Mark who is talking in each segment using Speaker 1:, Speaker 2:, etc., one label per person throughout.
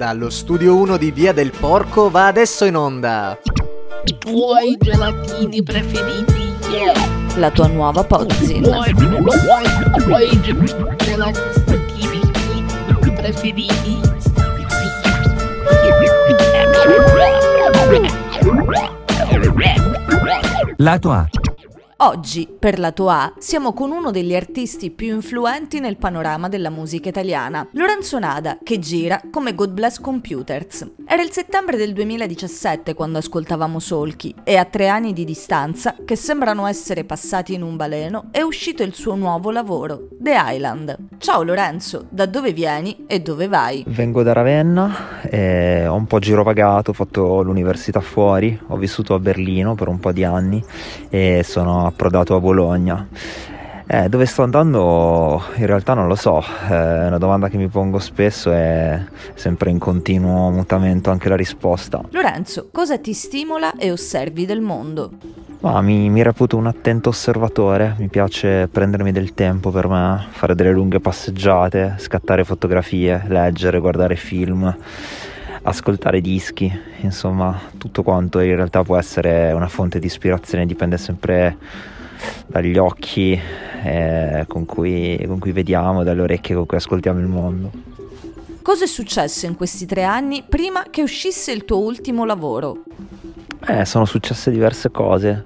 Speaker 1: Dallo studio 1 di Via del Porco va adesso in onda.
Speaker 2: I tuoi gelatini preferiti. Yeah.
Speaker 3: La tua nuova
Speaker 2: I
Speaker 3: Pozzin.
Speaker 2: tuoi, i tuoi gelatini preferiti.
Speaker 4: Lato A.
Speaker 3: Oggi, per Lato A, siamo con uno degli artisti più influenti nel panorama della musica italiana, Lorenzo Nada, che gira come God Bless Computers. Era il settembre del 2017 quando ascoltavamo Solchi e a tre anni di distanza, che sembrano essere passati in un baleno, è uscito il suo nuovo lavoro, The Island. Ciao Lorenzo, da dove vieni e dove vai?
Speaker 5: Vengo da Ravenna, e ho un po' girovagato, ho fatto l'università fuori, ho vissuto a Berlino per un po' di anni e sono approdato a Bologna. Eh, dove sto andando in realtà non lo so, eh, è una domanda che mi pongo spesso e sempre in continuo mutamento anche la risposta.
Speaker 3: Lorenzo, cosa ti stimola e osservi del mondo?
Speaker 5: Ma mi, mi reputo un attento osservatore, mi piace prendermi del tempo per me, fare delle lunghe passeggiate, scattare fotografie, leggere, guardare film, ascoltare dischi, insomma tutto quanto in realtà può essere una fonte di ispirazione, dipende sempre dagli occhi eh, con, cui, con cui vediamo, dalle orecchie con cui ascoltiamo il mondo.
Speaker 3: Cosa è successo in questi tre anni prima che uscisse il tuo ultimo lavoro?
Speaker 5: Eh, sono successe diverse cose.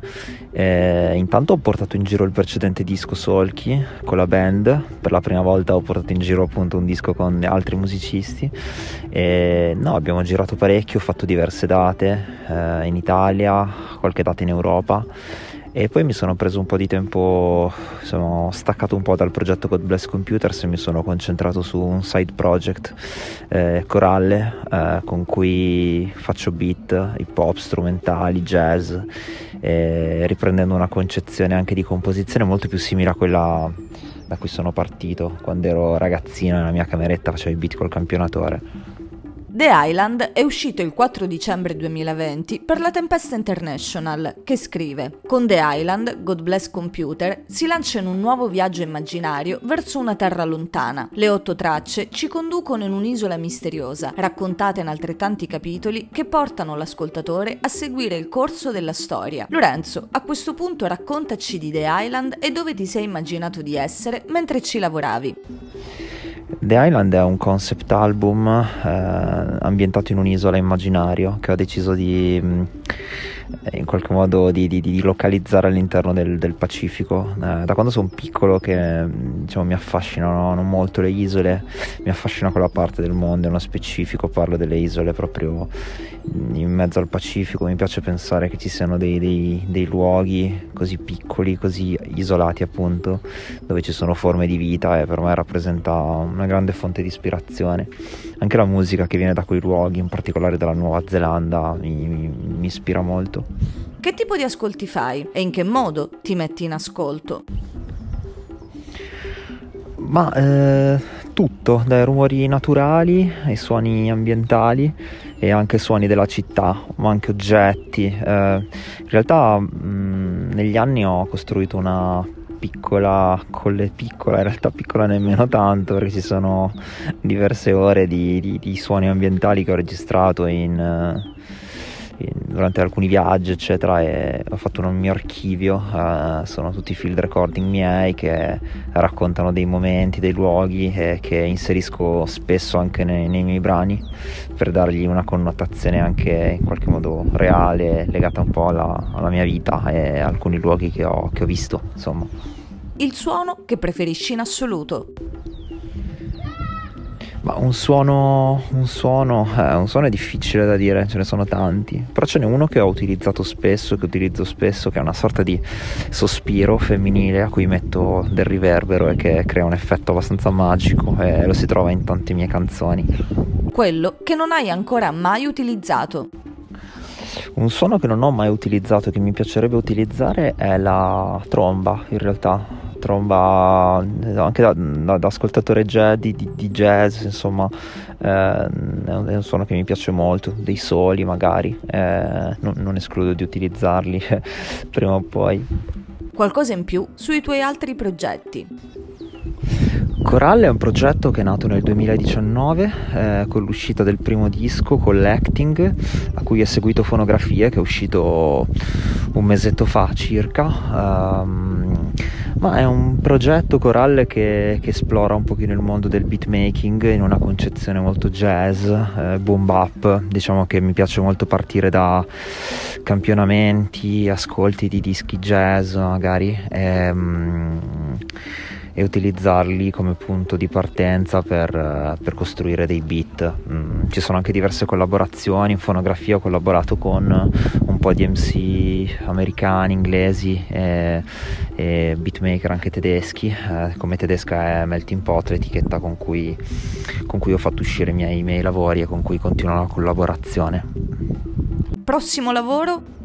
Speaker 5: Eh, intanto ho portato in giro il precedente disco Solchi con la band. Per la prima volta ho portato in giro appunto un disco con altri musicisti. E, no, abbiamo girato parecchio, ho fatto diverse date eh, in Italia, qualche data in Europa. E poi mi sono preso un po' di tempo, sono staccato un po' dal progetto God Bless Computers e mi sono concentrato su un side project eh, corale eh, con cui faccio beat, hip hop, strumentali, jazz, eh, riprendendo una concezione anche di composizione molto più simile a quella da cui sono partito quando ero ragazzino nella mia cameretta facevo i beat col campionatore.
Speaker 3: The Island è uscito il 4 dicembre 2020 per la Tempesta International, che scrive: Con The Island, God Bless Computer, si lancia in un nuovo viaggio immaginario verso una terra lontana. Le otto tracce ci conducono in un'isola misteriosa, raccontate in altrettanti capitoli che portano l'ascoltatore a seguire il corso della storia. Lorenzo, a questo punto raccontaci di The Island e dove ti sei immaginato di essere mentre ci lavoravi.
Speaker 5: The Island è un concept album eh, ambientato in un'isola immaginario che ho deciso di in qualche modo di, di- di localizzare all'interno del, del Pacifico. Eh, da quando sono piccolo che mh, diciamo, mi affascinano molto le isole, mi affascina quella parte del mondo, nello specifico parlo delle isole proprio in mezzo al Pacifico, mi piace pensare che ci siano dei, dei- dei luoghi così piccoli, così isolati appunto, dove ci sono forme di vita e per me rappresenta una grande fonte di ispirazione. Anche la musica che viene da quei luoghi, in particolare dalla Nuova Zelanda, mi, mi- mi ispira molto.
Speaker 3: Che tipo di ascolti fai e in che modo ti metti in ascolto?
Speaker 5: Ma eh, tutto, dai rumori naturali ai suoni ambientali e anche suoni della città, ma anche oggetti. Eh, in realtà mh, negli anni ho costruito una piccola, colle piccola, in realtà piccola nemmeno tanto, perché ci sono diverse ore di, di- di suoni ambientali che ho registrato in, durante alcuni viaggi, eccetera, e ho fatto un mio archivio. eh, sono tutti field recording miei che raccontano dei momenti, dei luoghi e che inserisco spesso anche nei, nei miei brani per dargli una connotazione anche in qualche modo reale, legata un po' alla, alla mia vita e alcuni luoghi che ho, che ho visto, insomma.
Speaker 3: Il suono che preferisci in assoluto.
Speaker 5: Ma un suono, un suono, eh, un suono è difficile da dire, ce ne sono tanti, però ce n'è uno che ho utilizzato spesso, che utilizzo spesso, che è una sorta di sospiro femminile a cui metto del riverbero e che crea un effetto abbastanza magico e lo si trova in tante mie canzoni.
Speaker 3: Quello che non hai ancora mai utilizzato.
Speaker 5: Un suono che non ho mai utilizzato, che mi piacerebbe utilizzare, è la tromba, in realtà. Tromba anche da, da- da ascoltatore jazz, di, di- di jazz, insomma, eh, è, un, è un suono che mi piace molto, dei soli magari, eh, non, non escludo di utilizzarli prima o poi.
Speaker 3: Qualcosa in più sui tuoi altri progetti.
Speaker 5: Coral è un progetto che è nato nel 2019 eh, con l'uscita del primo disco Collecting a cui è seguito Fonografie che è uscito un mesetto fa circa um, ma è un progetto corale che, che, esplora un pochino il mondo del beatmaking in una concezione molto jazz, eh, boom bap, diciamo che mi piace molto partire da campionamenti, ascolti di dischi jazz magari. Ehm, e utilizzarli come punto di partenza per, per costruire dei beat. Mm, ci sono anche diverse collaborazioni, in fonografia ho collaborato con un po' di MC americani, inglesi e, e beatmaker anche tedeschi, eh, come tedesca è Melting Pot, l'etichetta con cui, con cui ho fatto uscire i miei, i miei lavori e con cui continua la collaborazione.
Speaker 3: Prossimo lavoro?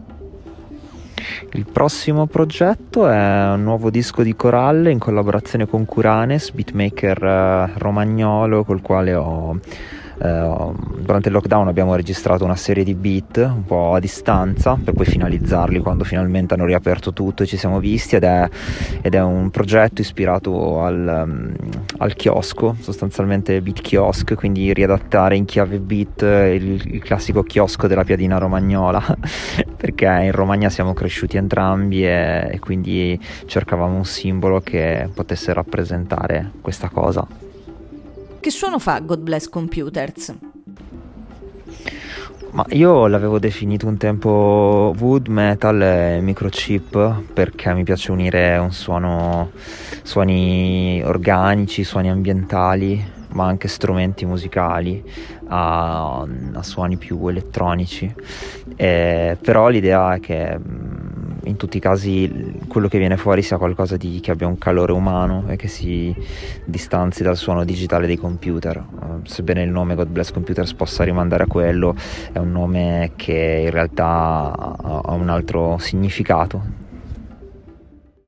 Speaker 5: Il prossimo progetto è un nuovo disco di Coralle in collaborazione con Curanes, beatmaker eh, romagnolo col quale ho eh, durante il lockdown abbiamo registrato una serie di beat un po' a distanza per poi finalizzarli quando finalmente hanno riaperto tutto e ci siamo visti ed è, ed è un progetto ispirato al, um, al, chiosco, sostanzialmente beat kiosk, quindi riadattare in chiave beat il, il classico chiosco della piadina romagnola perché in Romagna siamo cresciuti entrambi e, e quindi cercavamo un simbolo che potesse rappresentare questa cosa.
Speaker 3: Che suono fa God Bless Computers?
Speaker 5: Ma io l'avevo definito un tempo wood, metal e microchip perché mi piace unire un suono, suoni organici, suoni ambientali, ma anche strumenti musicali a, a suoni più elettronici. E, però l'idea è che in tutti i casi quello che viene fuori sia qualcosa di, che abbia un calore umano e che si distanzi dal suono digitale dei computer. Uh, sebbene il nome God Bless Computers possa rimandare a quello, è un nome che in realtà ha un altro significato